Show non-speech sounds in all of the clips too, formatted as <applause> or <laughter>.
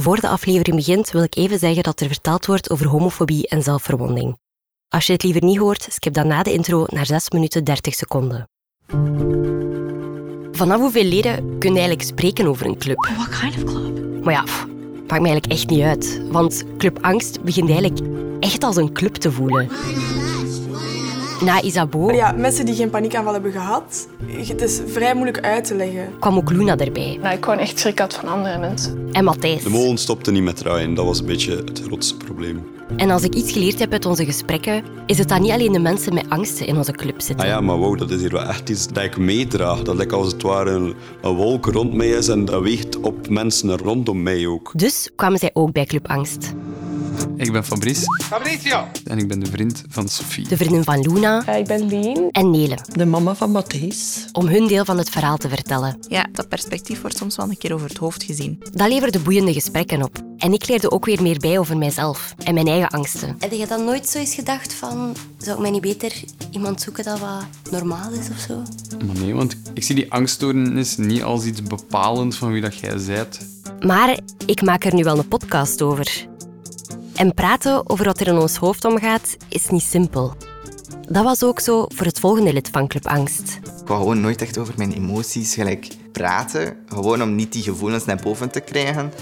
Voor de aflevering begint wil ik even zeggen dat er verteld wordt over homofobie en zelfverwonding. Als je het liever niet hoort, skip dan na de intro naar 6 minuten 30 seconden. Vanaf hoeveel leden kun je eigenlijk spreken over een club? What kind of club? Maar ja, pff, maakt me eigenlijk echt niet uit. Want Club Angst begint eigenlijk echt als een club te voelen. Na Isabeau Ja, mensen die geen paniekaanval hebben gehad, het is vrij moeilijk uit te leggen. kwam ook Luna erbij. Nou, ik gewoon echt schrik had van andere mensen. En Matthijs. De molen stopte niet met draaien. Dat was een beetje het grootste probleem. En als ik iets geleerd heb uit onze gesprekken, is het dat niet alleen de mensen met angsten in onze club zitten. Ah ja, maar wow, dat is hier wel echt iets dat ik meedraag. Dat lijkt als het ware een, een wolk rond mij is en dat weegt op mensen rondom mij ook. Dus kwamen zij ook bij Club Angst. Ik ben Fabrice. En ik ben de vriend van Sophie. De vrienden van Luna Ja, ik ben Lien. en Nele, De mama van Matthijs. om hun deel van het verhaal te vertellen. Ja, dat perspectief wordt soms wel een keer over het hoofd gezien. Dat leverde boeiende gesprekken op. En ik leerde ook weer meer bij over mijzelf en mijn eigen angsten. Heb je dan nooit zo eens gedacht van... Zou ik mij niet beter iemand zoeken dat wat normaal is of zo? Maar nee, want ik zie die angststoornis niet als iets bepalend van wie dat jij zijt. Maar ik maak er nu wel een podcast over. En praten over wat er in ons hoofd omgaat, is niet simpel. Dat was ook zo voor het volgende lid van Club Angst. Ik wou gewoon nooit echt over mijn emoties gelijk praten. Gewoon om niet die gevoelens naar boven te krijgen.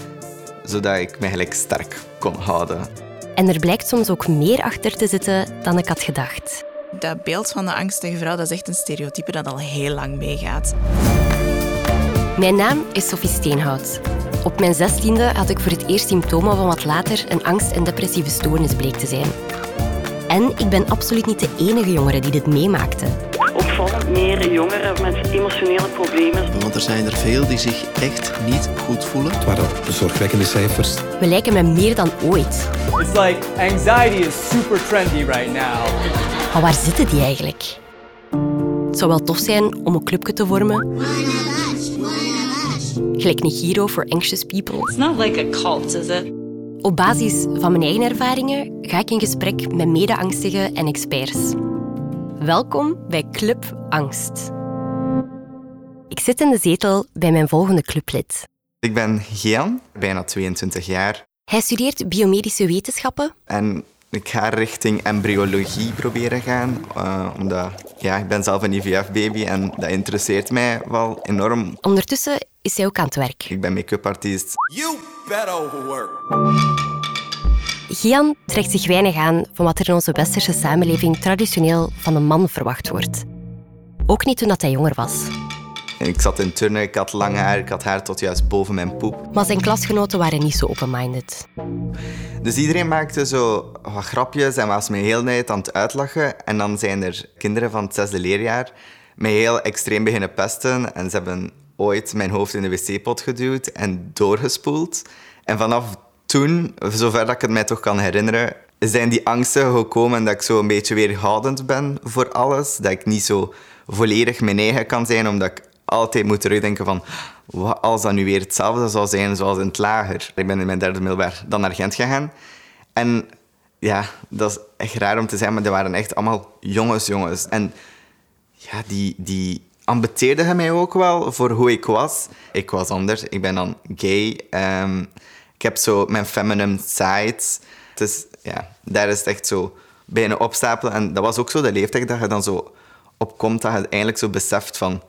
Zodat ik me gelijk sterk kon houden. En er blijkt soms ook meer achter te zitten dan ik had gedacht. Dat beeld van de angstige vrouw, dat is echt een stereotype dat al heel lang meegaat. Mijn naam is Sophie Steenhout. Op mijn zestiende had ik voor het eerst symptomen van wat later een angst- en depressieve stoornis bleek te zijn. En ik ben absoluut niet de enige jongere die dit meemaakte. opvallend meer jongeren met emotionele problemen. Want er zijn er veel die zich echt niet goed voelen. Het waren zorgwekkende cijfers. We lijken me meer dan ooit. It's like anxiety is super trendy right now. Maar waar zitten die eigenlijk? Het zou wel tof zijn om een clubje te vormen. Gelijk Nigiro for Anxious People. It's not like a cult, is it? Op basis van mijn eigen ervaringen ga ik in gesprek met mede-angstigen en experts. Welkom bij Club Angst. Ik zit in de zetel bij mijn volgende clublid. Ik ben Gian, bijna 22 jaar. Hij studeert biomedische wetenschappen En ik ga richting embryologie proberen gaan. eh, omdat ja, ik ben zelf een IVF-baby en dat interesseert mij wel enorm. Ondertussen is hij ook aan het werk. Ik ben make-up artiest. You better work. Gian trekt zich weinig aan van wat er in onze westerse samenleving traditioneel van een man verwacht wordt. Ook niet toen dat hij jonger was. Ik zat in turnen, ik had lang haar, ik had haar tot juist boven mijn poep. Maar zijn klasgenoten waren niet zo open-minded. Dus iedereen maakte zo wat grapjes en was me heel tijd aan het uitlachen. En dan zijn er kinderen van het zesde leerjaar mij heel extreem beginnen pesten. En ze hebben ooit mijn hoofd in de wc-pot geduwd en doorgespoeld. En vanaf toen, zover dat ik het mij toch kan herinneren, zijn die angsten gekomen dat ik zo een beetje weerhoudend ben voor alles. Dat ik niet zo volledig mijn eigen kan zijn, omdat ik altijd moet terugdenken van als dat nu weer hetzelfde zou zijn zoals in het lager. Ik ben in mijn derde middelbaar dan naar Gent gegaan. En ja, dat is echt raar om te zeggen, maar dat waren echt allemaal jongens, jongens. En ja, die, die ambeteerden mij ook wel voor hoe ik was. Ik was anders. Ik ben dan gay. Ehm, ik heb zo mijn feminine sides. Dus ja, daar is het echt zo bijna opstapelen. En dat was ook zo de leeftijd dat je dan zo opkomt, dat je eindelijk zo beseft van...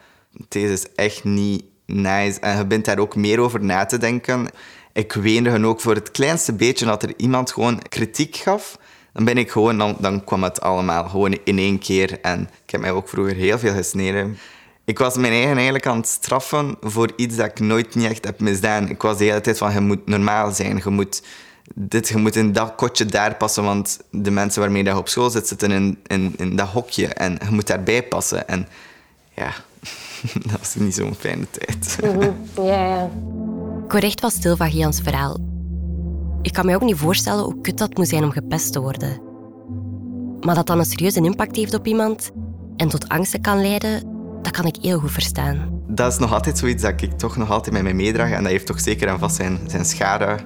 Deze is echt niet nice. En je bent daar ook meer over na te denken. Ik weende hun ook voor het kleinste beetje dat er iemand gewoon kritiek gaf. Dan ben ik gewoon, dan, dan kwam het allemaal gewoon in één keer. En ik heb mij ook vroeger heel veel gesneden. Ik was mijn eigen eigenlijk aan het straffen voor iets dat ik nooit niet echt heb misdaan. Ik was de hele tijd van, je moet normaal zijn. Je moet, dit, je moet in dat kotje daar passen, want de mensen waarmee je op school zit, zitten in, in, in dat hokje. En je moet daarbij passen. En ja, <laughs> dat was niet zo'n fijne tijd. Ik word echt wel stil van Gians verhaal. Ik kan me ook niet voorstellen hoe kut dat moet zijn om gepest te worden. Maar dat dan een serieuze impact heeft op iemand en tot angsten kan leiden, dat kan ik heel goed verstaan. dat is nog altijd zoiets dat ik toch nog altijd met mij meedraag. En dat heeft toch zeker en vast zijn, zijn schade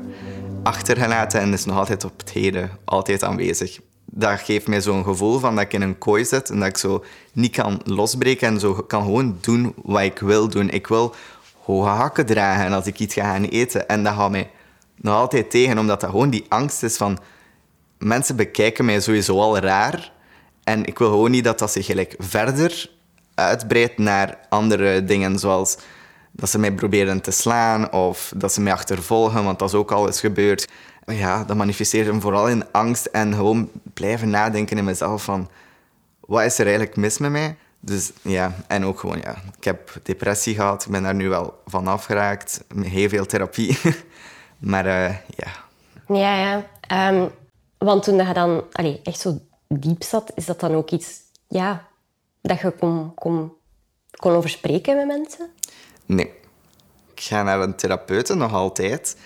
achtergelaten en is nog altijd op het heden altijd aanwezig. Dat geeft mij zo'n gevoel van dat ik in een kooi zit en dat ik zo niet kan losbreken en zo kan gewoon doen wat ik wil doen. Ik wil hoge hakken dragen als ik iets ga gaan eten. En dat gaat mij nog altijd tegen, omdat dat gewoon die angst is van... Mensen bekijken mij sowieso al raar. En ik wil gewoon niet dat dat zich gelijk verder uitbreidt naar andere dingen, zoals dat ze mij proberen te slaan of dat ze mij achtervolgen, want dat is ook al eens gebeurd. Ja, dat manifesteert hem vooral in angst en gewoon blijven nadenken in mezelf van... Wat is er eigenlijk mis met mij? Dus ja, en ook gewoon, ja, ik heb depressie gehad. Ik ben daar nu wel van afgeraakt. Heel veel therapie. <laughs> maar uh, ja. Ja, ja. Um, want toen je dan allee, echt zo diep zat, is dat dan ook iets ja, dat je kon, kon, kon over spreken met mensen? Nee. Ik ga naar een therapeut nog altijd.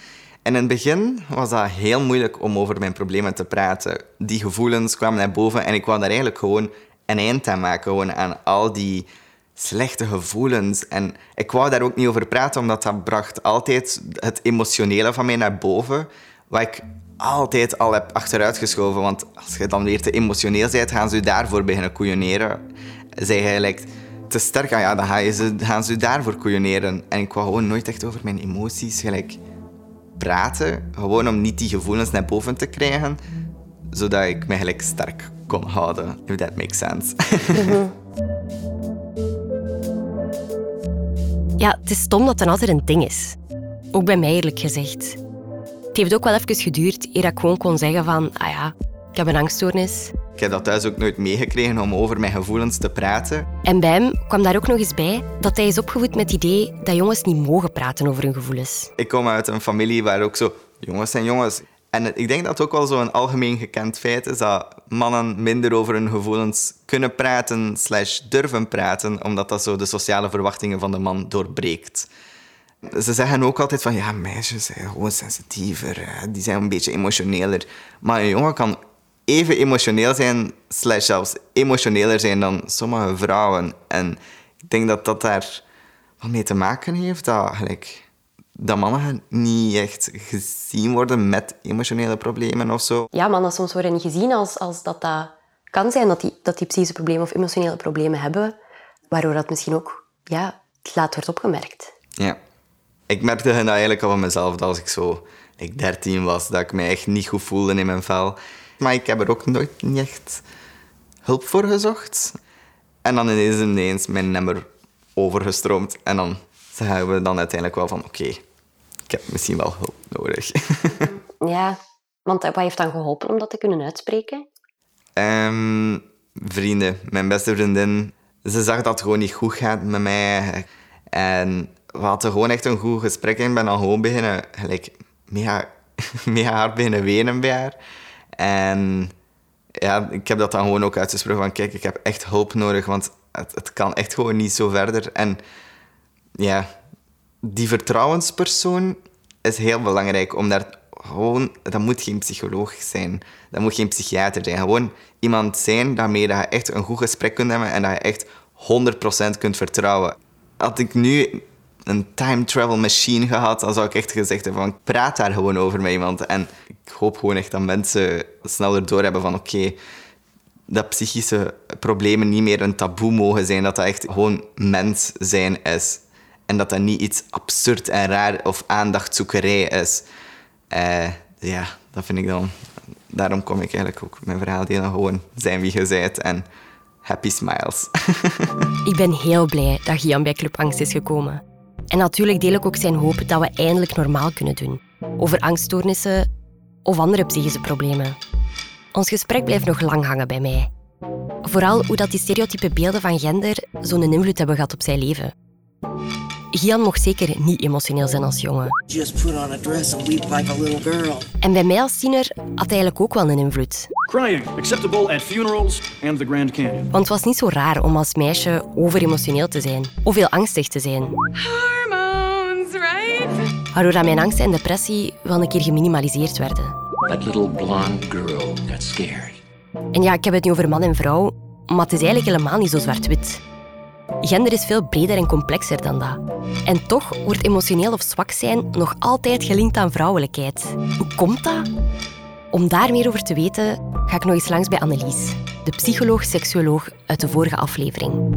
En in het begin was dat heel moeilijk om over mijn problemen te praten. Die gevoelens kwamen naar boven en ik wou daar eigenlijk gewoon een eind aan maken. Gewoon aan al die slechte gevoelens. En ik wou daar ook niet over praten, omdat dat bracht altijd het emotionele van mij naar boven. Wat ik altijd al heb achteruitgeschoven. Want als je dan weer te emotioneel bent, gaan ze je daarvoor beginnen koeioneren. Zij eigenlijk te sterk, ah ja, dan gaan, ze, gaan ze daarvoor koeioneren. En ik wou gewoon nooit echt over mijn emoties gelijk praten. Gewoon om niet die gevoelens naar boven te krijgen. Zodat ik me gelijk sterk kon houden. If that makes sense. <laughs> ja, het is stom dat het altijd een ding is. Ook bij mij eerlijk gezegd. Het heeft ook wel even geduurd eer ik gewoon kon zeggen van... Ah ja, ik heb een angststoornis. Ik heb dat thuis ook nooit meegekregen om over mijn gevoelens te praten. En bij hem kwam daar ook nog eens bij dat hij is opgevoed met het idee dat jongens niet mogen praten over hun gevoelens. Ik kom uit een familie waar ook zo jongens zijn jongens. En ik denk dat het ook wel zo'n algemeen gekend feit is dat mannen minder over hun gevoelens kunnen praten slash durven praten, omdat dat zo de sociale verwachtingen van de man doorbreekt. Ze zeggen ook altijd van, ja, meisjes zijn gewoon sensitiever, die zijn een beetje emotioneler. Maar een jongen kan even emotioneel zijn, slash zelfs emotioneler zijn dan sommige vrouwen. En ik denk dat dat daar wat mee te maken heeft, dat, dat mannen niet echt gezien worden met emotionele problemen of zo. Ja, mannen soms worden niet gezien als, als dat dat kan zijn, dat die, dat die psychische problemen of emotionele problemen hebben, waardoor dat misschien ook ja, laat wordt opgemerkt. Ja. Ik merkte dat eigenlijk al van mezelf, dat als ik zo ik 13 was, dat ik me echt niet goed voelde in mijn vel. Maar ik heb er ook nooit niet echt hulp voor gezocht. En dan is ineens mijn nummer overgestroomd. En dan zeggen we dan uiteindelijk wel van oké, ik heb misschien wel hulp nodig. <laughs> ja, want wat heeft dan geholpen om dat te kunnen uitspreken? Um, vrienden. Mijn beste vriendin. Ze zag dat het gewoon niet goed gaat met mij. En we hadden gewoon echt een goed gesprek. En ik ben dan gewoon beginnen, gelijk, mega, <laughs> mega hard beginnen wenen bij haar. En ja, ik heb dat dan gewoon ook uitgesproken van kijk, ik heb echt hulp nodig, want het, het kan echt gewoon niet zo verder. En ja, die vertrouwenspersoon is heel belangrijk, om daar gewoon, dat moet geen psycholoog zijn, dat moet geen psychiater zijn. Gewoon iemand zijn daarmee dat je echt een goed gesprek kunt hebben en dat je echt 100% kunt vertrouwen. Had ik nu een time travel machine gehad, dan zou ik echt gezegd hebben van praat daar gewoon over met iemand. En ik hoop gewoon echt dat mensen sneller doorhebben van oké, dat psychische problemen niet meer een taboe mogen zijn, dat dat echt gewoon mens zijn is. En dat dat niet iets absurd en raar of aandachtzoekerij is. Uh, ja, dat vind ik dan... Daarom kom ik eigenlijk ook mijn verhaal delen. Gewoon zijn wie je bent en happy smiles. <laughs> ik ben heel blij dat Gian bij Club Angst is gekomen. En natuurlijk deel ik ook zijn hoop dat we eindelijk normaal kunnen doen. Over angststoornissen of andere psychische problemen. Ons gesprek blijft nog lang hangen bij mij. Vooral hoe dat die stereotype beelden van gender zo'n invloed hebben gehad op zijn leven. Gian mocht zeker niet emotioneel zijn als jongen. Just put on a dress and weep like a little girl. En bij mij als tiener had hij eigenlijk ook wel een invloed. Crying, acceptable at funerals and the Grand Canyon. Want het was niet zo raar om als meisje overemotioneel te zijn of heel angstig te zijn. Waardoor mijn angst en depressie wel een keer geminimaliseerd werden. That little blonde girl got scared. En ja, ik heb het nu over man en vrouw, maar het is eigenlijk helemaal niet zo zwart-wit. Gender is veel breder en complexer dan dat. En toch wordt emotioneel of zwak zijn nog altijd gelinkt aan vrouwelijkheid. Hoe komt dat? Om daar meer over te weten, ga ik nog eens langs bij Annelies, de psycholoog-seksuoloog uit de vorige aflevering.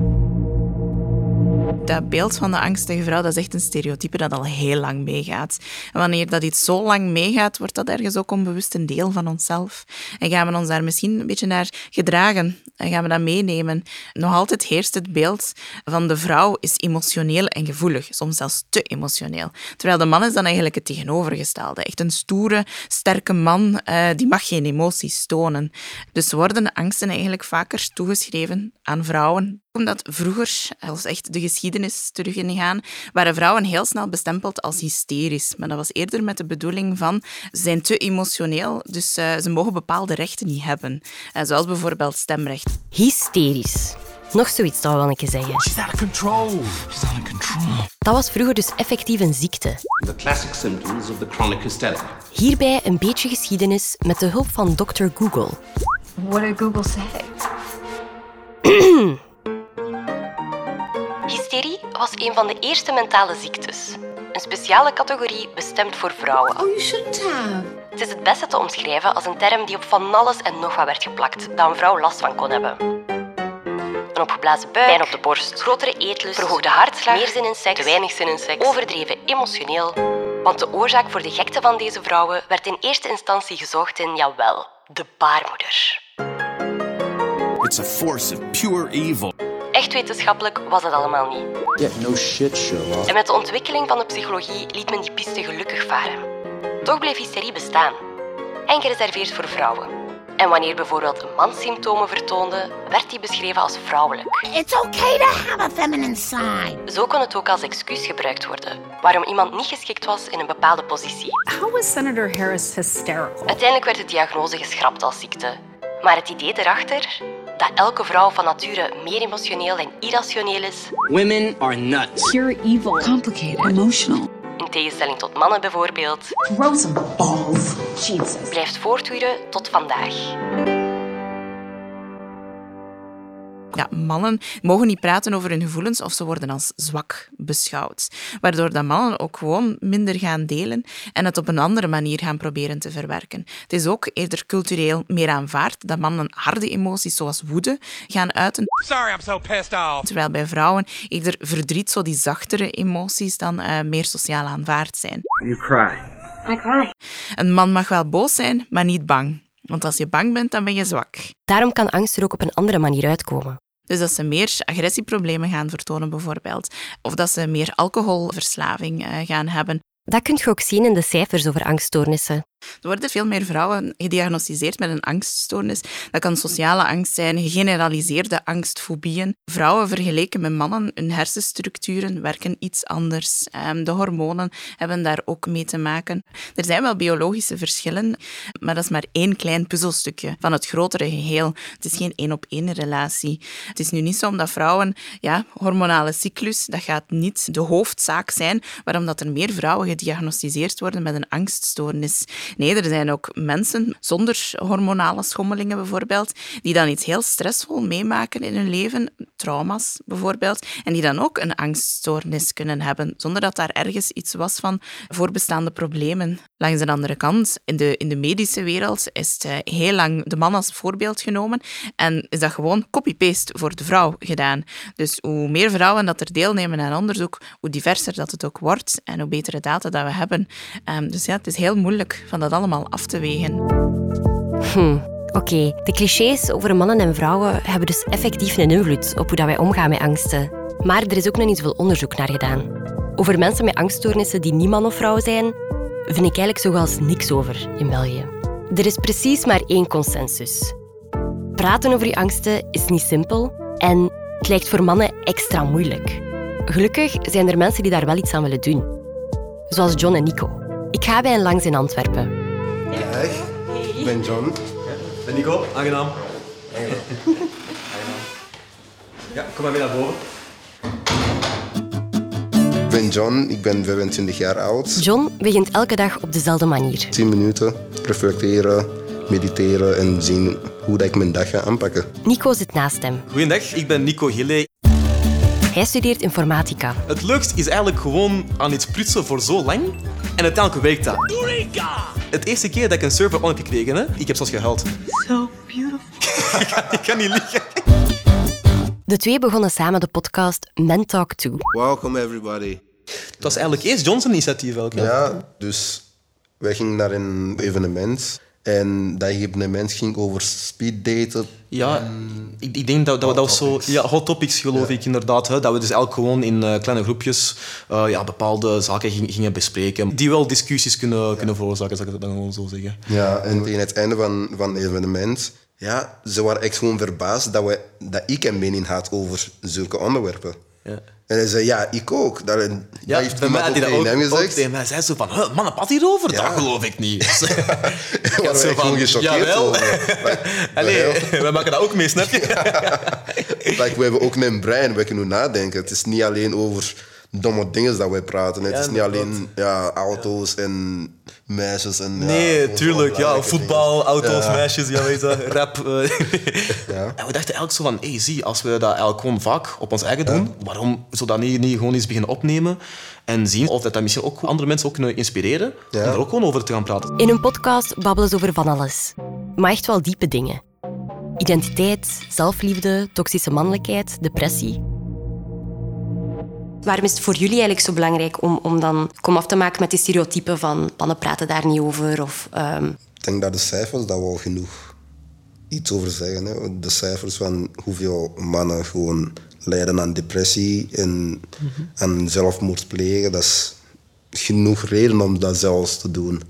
Dat beeld van de angstige vrouw, dat is echt een stereotype dat al heel lang meegaat. En wanneer dat iets zo lang meegaat, wordt dat ergens ook onbewust een deel van onszelf. En gaan we ons daar misschien een beetje naar gedragen en gaan we dat meenemen. Nog altijd heerst het beeld van de vrouw is emotioneel en gevoelig, soms zelfs te emotioneel. Terwijl de man is dan eigenlijk het tegenovergestelde. Echt een stoere, sterke man, uh, die mag geen emoties tonen. Dus worden angsten eigenlijk vaker toegeschreven aan vrouwen omdat vroeger, als echt de geschiedenis terug ingaan, waren vrouwen heel snel bestempeld als hysterisch. Maar dat was eerder met de bedoeling van, ze zijn te emotioneel, dus uh, ze mogen bepaalde rechten niet hebben. Uh, zoals bijvoorbeeld stemrecht. Hysterisch. Nog zoiets zou wel een keer zeggen. She's out of control. She's out of control. Dat was vroeger dus effectief een ziekte. The classic symptoms of the chronic hysteric. Hierbij een beetje geschiedenis met de hulp van Dr. Google. What did Google say? <clears throat> Was een van de eerste mentale ziektes. Een speciale categorie bestemd voor vrouwen. Oh, you shouldn't have. Het is het beste te omschrijven als een term die op van alles en nog wat werd geplakt dat een vrouw last van kon hebben. Een opgeblazen buik, pijn op de borst, grotere eetlust, verhoogde hartslag, meer zin in seks, te weinig zin in seks, overdreven emotioneel. Want de oorzaak voor de gekte van deze vrouwen werd in eerste instantie gezocht in, jawel, de baarmoeder. It's a force of pure evil. Echt wetenschappelijk was dat allemaal niet. Yeah, no shit, Sherlock. En met de ontwikkeling van de psychologie liet men die piste gelukkig varen. Toch bleef hysterie bestaan. En gereserveerd voor vrouwen. En wanneer bijvoorbeeld een man symptomen vertoonde, werd die beschreven als vrouwelijk. It's okay to have a feminine side. Zo kon het ook als excuus gebruikt worden, waarom iemand niet geschikt was in een bepaalde positie. How was Senator Harris hysterical? Uiteindelijk werd de diagnose geschrapt als ziekte. Maar het idee erachter, dat elke vrouw van nature meer emotioneel en irrationeel is. Women are nuts. Pure evil. Complicated. Emotional. In tegenstelling tot mannen bijvoorbeeld. Grow some balls. Jesus. Blijft voortduren tot vandaag. Ja, mannen mogen niet praten over hun gevoelens of ze worden als zwak beschouwd. Waardoor dat mannen ook gewoon minder gaan delen en het op een andere manier gaan proberen te verwerken. Het is ook eerder cultureel meer aanvaard dat mannen harde emoties zoals woede gaan uiten. Sorry, I'm so pissed off. Terwijl bij vrouwen eerder verdriet, zo die zachtere emoties, dan uh, meer sociaal aanvaard zijn. You cry. I cry. Een man mag wel boos zijn, maar niet bang. Want als je bang bent, dan ben je zwak. Daarom kan angst er ook op een andere manier uitkomen. Dus dat ze meer agressieproblemen gaan vertonen, bijvoorbeeld. Of dat ze meer alcoholverslaving uh, gaan hebben. Dat kun je ook zien in de cijfers over angststoornissen. Er worden veel meer vrouwen gediagnosticeerd met een angststoornis. Dat kan sociale angst zijn, gegeneraliseerde angstfobieën. Vrouwen vergeleken met mannen, hun hersenstructuren werken iets anders. Ehm, de hormonen hebben daar ook mee te maken. Er zijn wel biologische verschillen, maar dat is maar één klein puzzelstukje van het grotere geheel. Het is geen één-op-één relatie. Het is nu niet zo omdat vrouwen, ja, hormonale cyclus, dat gaat niet de hoofdzaak zijn waarom dat er meer vrouwen gediagnosticeerd worden met een angststoornis. Nee, er zijn ook mensen zonder hormonale schommelingen bijvoorbeeld, die dan iets heel stressvol meemaken in hun leven, trauma's bijvoorbeeld, en die dan ook een angststoornis kunnen hebben, zonder dat daar ergens iets was van voorbestaande problemen. Langs de andere kant, in de, in de medische wereld is het eh, heel lang de man als voorbeeld genomen en is dat gewoon copy-paste voor de vrouw gedaan. Dus hoe meer vrouwen dat er deelnemen aan onderzoek, hoe diverser dat het ook wordt en hoe betere data dat we hebben. Um, dus ja, het is heel moeilijk dat allemaal af te wegen. Hm. Oké, de clichés over mannen en vrouwen hebben dus effectief een invloed op hoe dat wij omgaan met angsten. Maar er is ook nog niet zoveel onderzoek naar gedaan. Over mensen met angststoornissen die niet man of vrouw zijn, vind ik eigenlijk zo als niks over in België. Er is precies maar één consensus. Praten over je angsten is niet simpel en het lijkt voor mannen extra moeilijk. Gelukkig zijn er mensen die daar wel iets aan willen doen. Zoals John en Nico. Ik ga bij hen langs in Antwerpen. Dag, ik ben John. Ik ben Nico, aangenaam. Ja, kom maar mee naar boven. Ik ben John, ik ben 25 jaar oud. John begint elke dag op dezelfde manier. 10 minuten, reflecteren, mediteren en zien hoe dat ik mijn dag ga aanpakken. Nico zit naast hem. Goedendag, ik ben Nico Gille. Hij studeert informatica. Het leukste is eigenlijk gewoon aan iets prutsen voor zo lang en uiteindelijk werkt dat. Eureka! Het eerste keer dat ik een server on heb gekregen, hè, ik heb zelfs gehuild. So beautiful. <laughs> ik, kan, ik kan niet liegen. De twee begonnen samen de podcast Men Talk 2. Welcome everybody. Het was eigenlijk eerst Johnson initiatief elke keer. Ja, dus wij gingen naar een evenement. En dat evenement ging over speeddaten. Ja, ik, ik denk dat, dat, we- dat was zo... Ja, hot topics geloof ik inderdaad. Hè, dat we dus elk gewoon in eh, kleine groepjes eh, ja, bepaalde zaken ging- gingen bespreken. Die wel discussies kunnen, kunnen veroorzaken, zou ik het dan gewoon zo zeggen. Ja, en tegen het einde van, van het evenement... Ja, ze waren echt gewoon verbaasd dat, wij, dat ik een mening had over zulke onderwerpen. Ja. En hij zei, ja, ik ook. Ja, heeft bij mij had hij dat ook, hem ook gezegd. tegen mij. Zei zo van, "Huh, man, hierover? Dat geloof ik niet. <laughs> ik had zo van, jawel. <laughs> Allee, wij maken dat ook mee, snap je? <laughs> Like, we hebben ook een brein, we kunnen nadenken. Het is niet alleen over domme dingen dat wij praten. Het Ja, is niet alleen ja, auto's en meisjes. En, Nee, tuurlijk. Ja, voetbal, dingen. auto's, Ja. meisjes, ja, weet je, <laughs> rap. eh. Ja. En we dachten eigenlijk zo van, hey, zie, als we dat eigenlijk gewoon vaak op ons eigen doen, waarom zou dat niet, niet gewoon eens beginnen opnemen en zien of dat, dat misschien ook andere mensen ook kunnen inspireren Ja. om daar ook gewoon over te gaan praten. In hun podcast babbelen ze over van alles. Maar echt wel diepe dingen. Identiteit, zelfliefde, toxische mannelijkheid, depressie. Waarom is het voor jullie eigenlijk zo belangrijk om, om dan kom af te maken met die stereotypen van mannen praten daar niet over? Of, ehm, Ik denk dat de cijfers daar wel genoeg iets over zeggen. Hè. De cijfers van hoeveel mannen gewoon lijden aan depressie en aan zelfmoord plegen, dat is genoeg reden om dat zelfs te doen.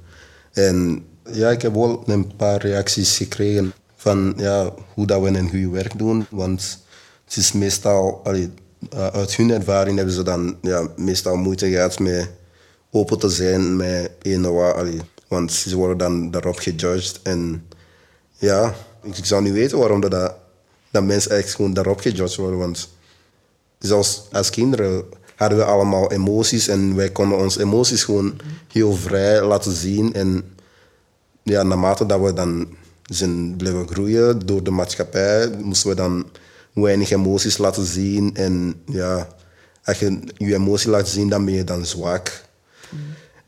En ja, ik heb wel een paar reacties gekregen van ja, hoe dat we een goed werk doen. Want het is meestal, allee, uh, uit hun ervaring hebben ze dan ja, meestal moeite gehad met open te zijn met allee, Want ze worden dan daarop gejudged. En ja, ik, zou niet weten waarom dat, dat, mensen echt gewoon daarop gejudged worden. Want zelfs als kinderen hadden we allemaal emoties en wij konden onze emoties gewoon heel vrij laten zien. En ja, naarmate dat we dan zijn blijven groeien door de maatschappij, moesten we dan weinig emoties laten zien. En ja, als je je emotie laat zien, dan ben je dan zwak.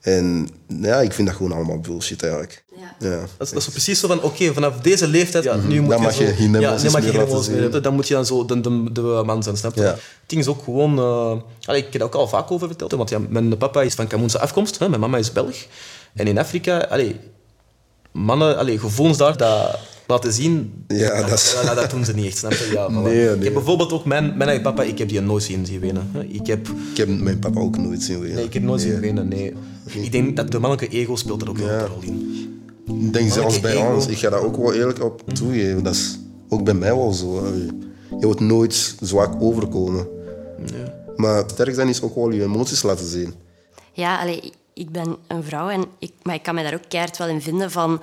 En ja, ik vind dat gewoon allemaal bullshit eigenlijk. Ja. Dat is, dat is zo precies zo van, oké, vanaf deze leeftijd, ja, nu moet Dan je mag zo, je geen ja, emoties nu mag je meer geen laten emoties meer zien. hebben. Dan moet je dan zo de, de, de man zijn, snap je? Ja. Het ding is ook gewoon... eh, allee, ik heb daar ook al vaak over verteld, want ja, mijn papa is van Cameroense afkomst, hè, mijn mama is Belg. En in Afrika, allee, mannen, allee, gevoelens daar, dat laten zien, Ja, dat is- dat, dat doen ze niet echt, snap je? Ja, voilà. Nee, nee. Ik heb bijvoorbeeld ook mijn, mijn eigen papa, ik heb die nooit zien zien wenen. Ik heb... Ik heb mijn papa ook nooit zien wenen. Nee, ik heb nooit zien wenen, nee. Ik denk dat de mannelijke ego speelt er ook wel een rol in. Ik denk zelfs bij ego. ons, ik ga daar ook wel eerlijk op toegeven. Dat is ook bij mij wel zo. Je wordt nooit zwak overkomen. Maar het sterk zijn is ook wel je emoties laten zien. Ja, allee, ik- ik ben een vrouw, en ik, maar ik kan me daar ook keihard wel in vinden van...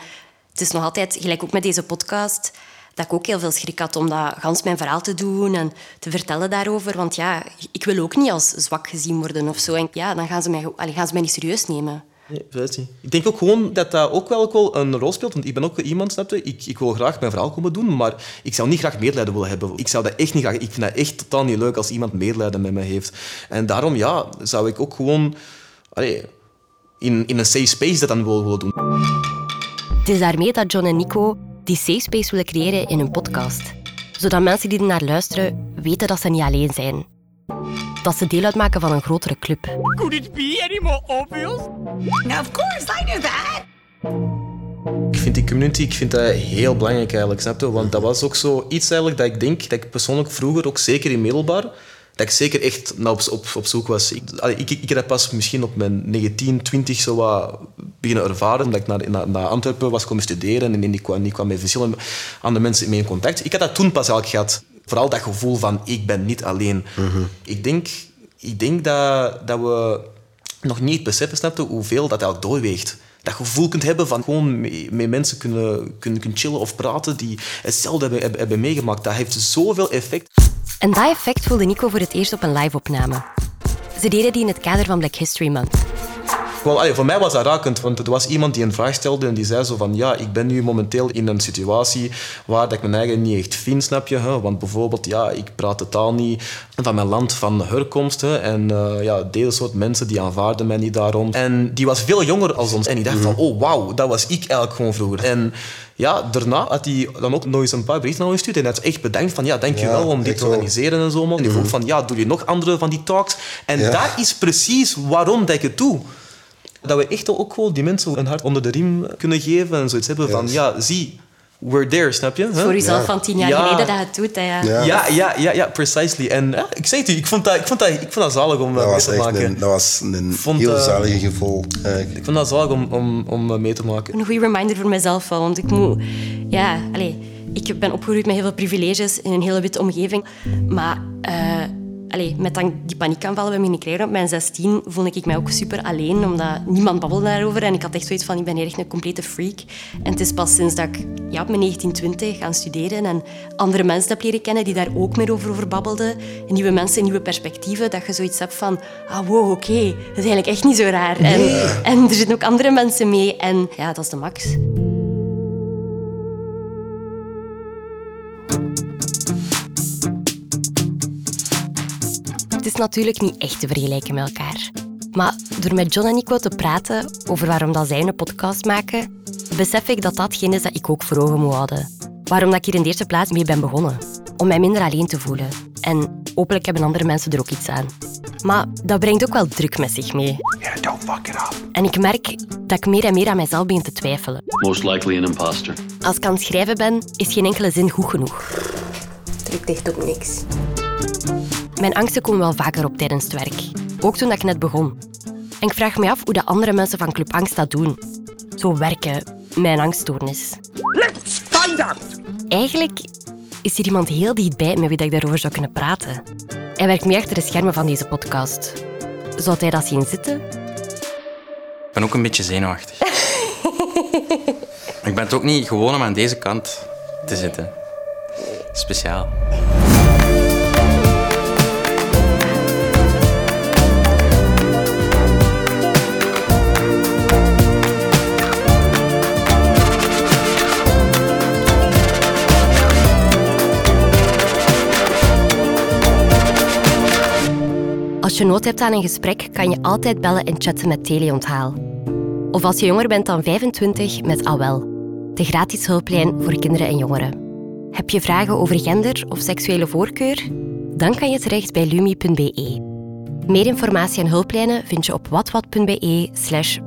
Het is nog altijd, gelijk ook met deze podcast, dat ik ook heel veel schrik had om dat gans mijn verhaal te doen en te vertellen daarover. Want ja, ik wil ook niet als zwak gezien worden of zo. En ja, dan gaan ze mij, gaan ze mij niet serieus nemen. Nee, niet. Ik denk ook gewoon dat dat ook wel, wel een rol speelt. Want ik ben ook iemand, snap je? Ik, ik wil graag mijn verhaal komen doen, maar ik zou niet graag medelijden willen hebben. Ik zou dat echt niet graag... Ik vind dat echt totaal niet leuk als iemand medelijden met mij heeft. En daarom, ja, zou ik ook gewoon... In, in een safe space dat dan willen, willen doen. Het is daarmee dat John en Nico die safe space willen creëren in hun podcast. Zodat mensen die er naar luisteren weten dat ze niet alleen zijn. Dat ze deel uitmaken van een grotere club. Could it be any more obvious? Of course, I knew that. Ik vind die community ik vind dat heel belangrijk eigenlijk, snap je? Want dat was ook zo iets eigenlijk dat ik denk dat ik persoonlijk vroeger, ook zeker in middelbaar, dat ik zeker echt naar op, op, op zoek was. Ik, allee, ik, ik, ik heb dat pas misschien op mijn 19, 20 zo wat beginnen ervaren, omdat ik naar, naar, naar Antwerpen was komen studeren en ik kwam, ik kwam met verschillende andere mensen mee in contact. Ik had dat toen pas eigenlijk gehad. Vooral dat gevoel van, ik ben niet alleen. Ik denk, ik denk dat, dat we nog niet beseffen, snap je, hoeveel dat eigenlijk doorweegt. Dat gevoel kunt hebben van gewoon met, met mensen kunnen, kunnen, kunnen chillen of praten die hetzelfde hebben, hebben, hebben meegemaakt. Dat heeft zoveel effect. En dat effect voelde Nico voor het eerst op een live-opname. Ze deden die in het kader van Black History Month. Allee, voor mij was dat rakend, want er was iemand die een vraag stelde en die zei zo van, ja, ik ben nu momenteel in een situatie waar dat ik mijn eigen niet echt vind, snap je? Hè? Want bijvoorbeeld, ja, ik praat de taal niet van mijn land van herkomst. Hè? En uh, ja, deze soort mensen die aanvaarden mij niet daarom. En die was veel jonger als ons. En ik dacht van, oh wauw, dat was ik eigenlijk gewoon vroeger. En ja, daarna had hij dan ook nog eens een paar berichten naar ons gestuurd. En hij had echt bedankt van, ja, dankjewel ja, om dit te organiseren en zo. En die vroeg van, ja, doe je nog andere van die talks? En ja. dat is precies waarom dat ik het doe. Dat we echt ook gewoon die mensen een hart onder de riem kunnen geven en zoiets hebben van, ja, zie we're there, snap je? Huh? Voor jezelf ja. van tien jaar geleden dat je het doet. Hè, ja. Ja. Ja, ja, ja, precisely. En ja, ik zeg het u, ik vond dat, ik vond dat, ik vond dat zalig om dat mee te maken. Een, dat was een vond, heel zalig gevoel. Ik vond dat zalig om, om, om mee te maken. Een goede reminder voor mezelf wel, want ik moet... Ja, allez, ik ben opgegroeid met heel veel privileges in een hele witte omgeving, maar... Uh, Allee, met dan die paniekaanvallen bij me krijgen op mijn 16 voelde ik mij ook super alleen, omdat niemand babbelde daarover. En ik had echt zoiets van, ik ben hier echt een complete freak. En het is pas sinds dat ik ja, op mijn 1920 gaan studeren en andere mensen heb leren kennen die daar ook meer over, over babbelden. nieuwe mensen, nieuwe perspectieven, dat je zoiets hebt van, ah wow, oké, okay, dat is eigenlijk echt niet zo raar. En, en er zitten ook andere mensen mee. En ja, dat is de max. Is natuurlijk niet echt te vergelijken met elkaar. Maar door met John en Nico te praten over waarom dat zij een podcast maken, besef ik dat datgene is dat ik ook voor ogen moet houden. Waarom dat ik hier in de eerste plaats mee ben begonnen. Om mij minder alleen te voelen. En hopelijk hebben andere mensen er ook iets aan. Maar dat brengt ook wel druk met zich mee. Yeah, don't fuck it up. En ik merk dat ik meer en meer aan mijzelf begin te twijfelen. Most likely an imposter. Als ik aan het schrijven ben, is geen enkele zin goed genoeg. Drukt echt ook niks. Mijn angsten komen wel vaker op tijdens het werk. Ook toen ik net begon. En ik vraag me af hoe de andere mensen van Club Angst dat doen. Zo werken met een angststoornis. Let's find out! Eigenlijk is er iemand heel dichtbij met wie ik daarover zou kunnen praten. Hij werkt mee achter de schermen van deze podcast. Zou hij dat zien zitten? Ik ben ook een beetje zenuwachtig. <laughs> ik ben het ook niet gewoon om aan deze kant te zitten. Speciaal. Als je nood hebt aan een gesprek, kan je altijd bellen en chatten met Teleonthaal. Of als je jonger bent dan 25 met AWEL, de gratis hulplijn voor kinderen en jongeren. Heb je vragen over gender of seksuele voorkeur? Dan kan je terecht bij lumi.be. Meer informatie en hulplijnen vind je op watwat.be slash.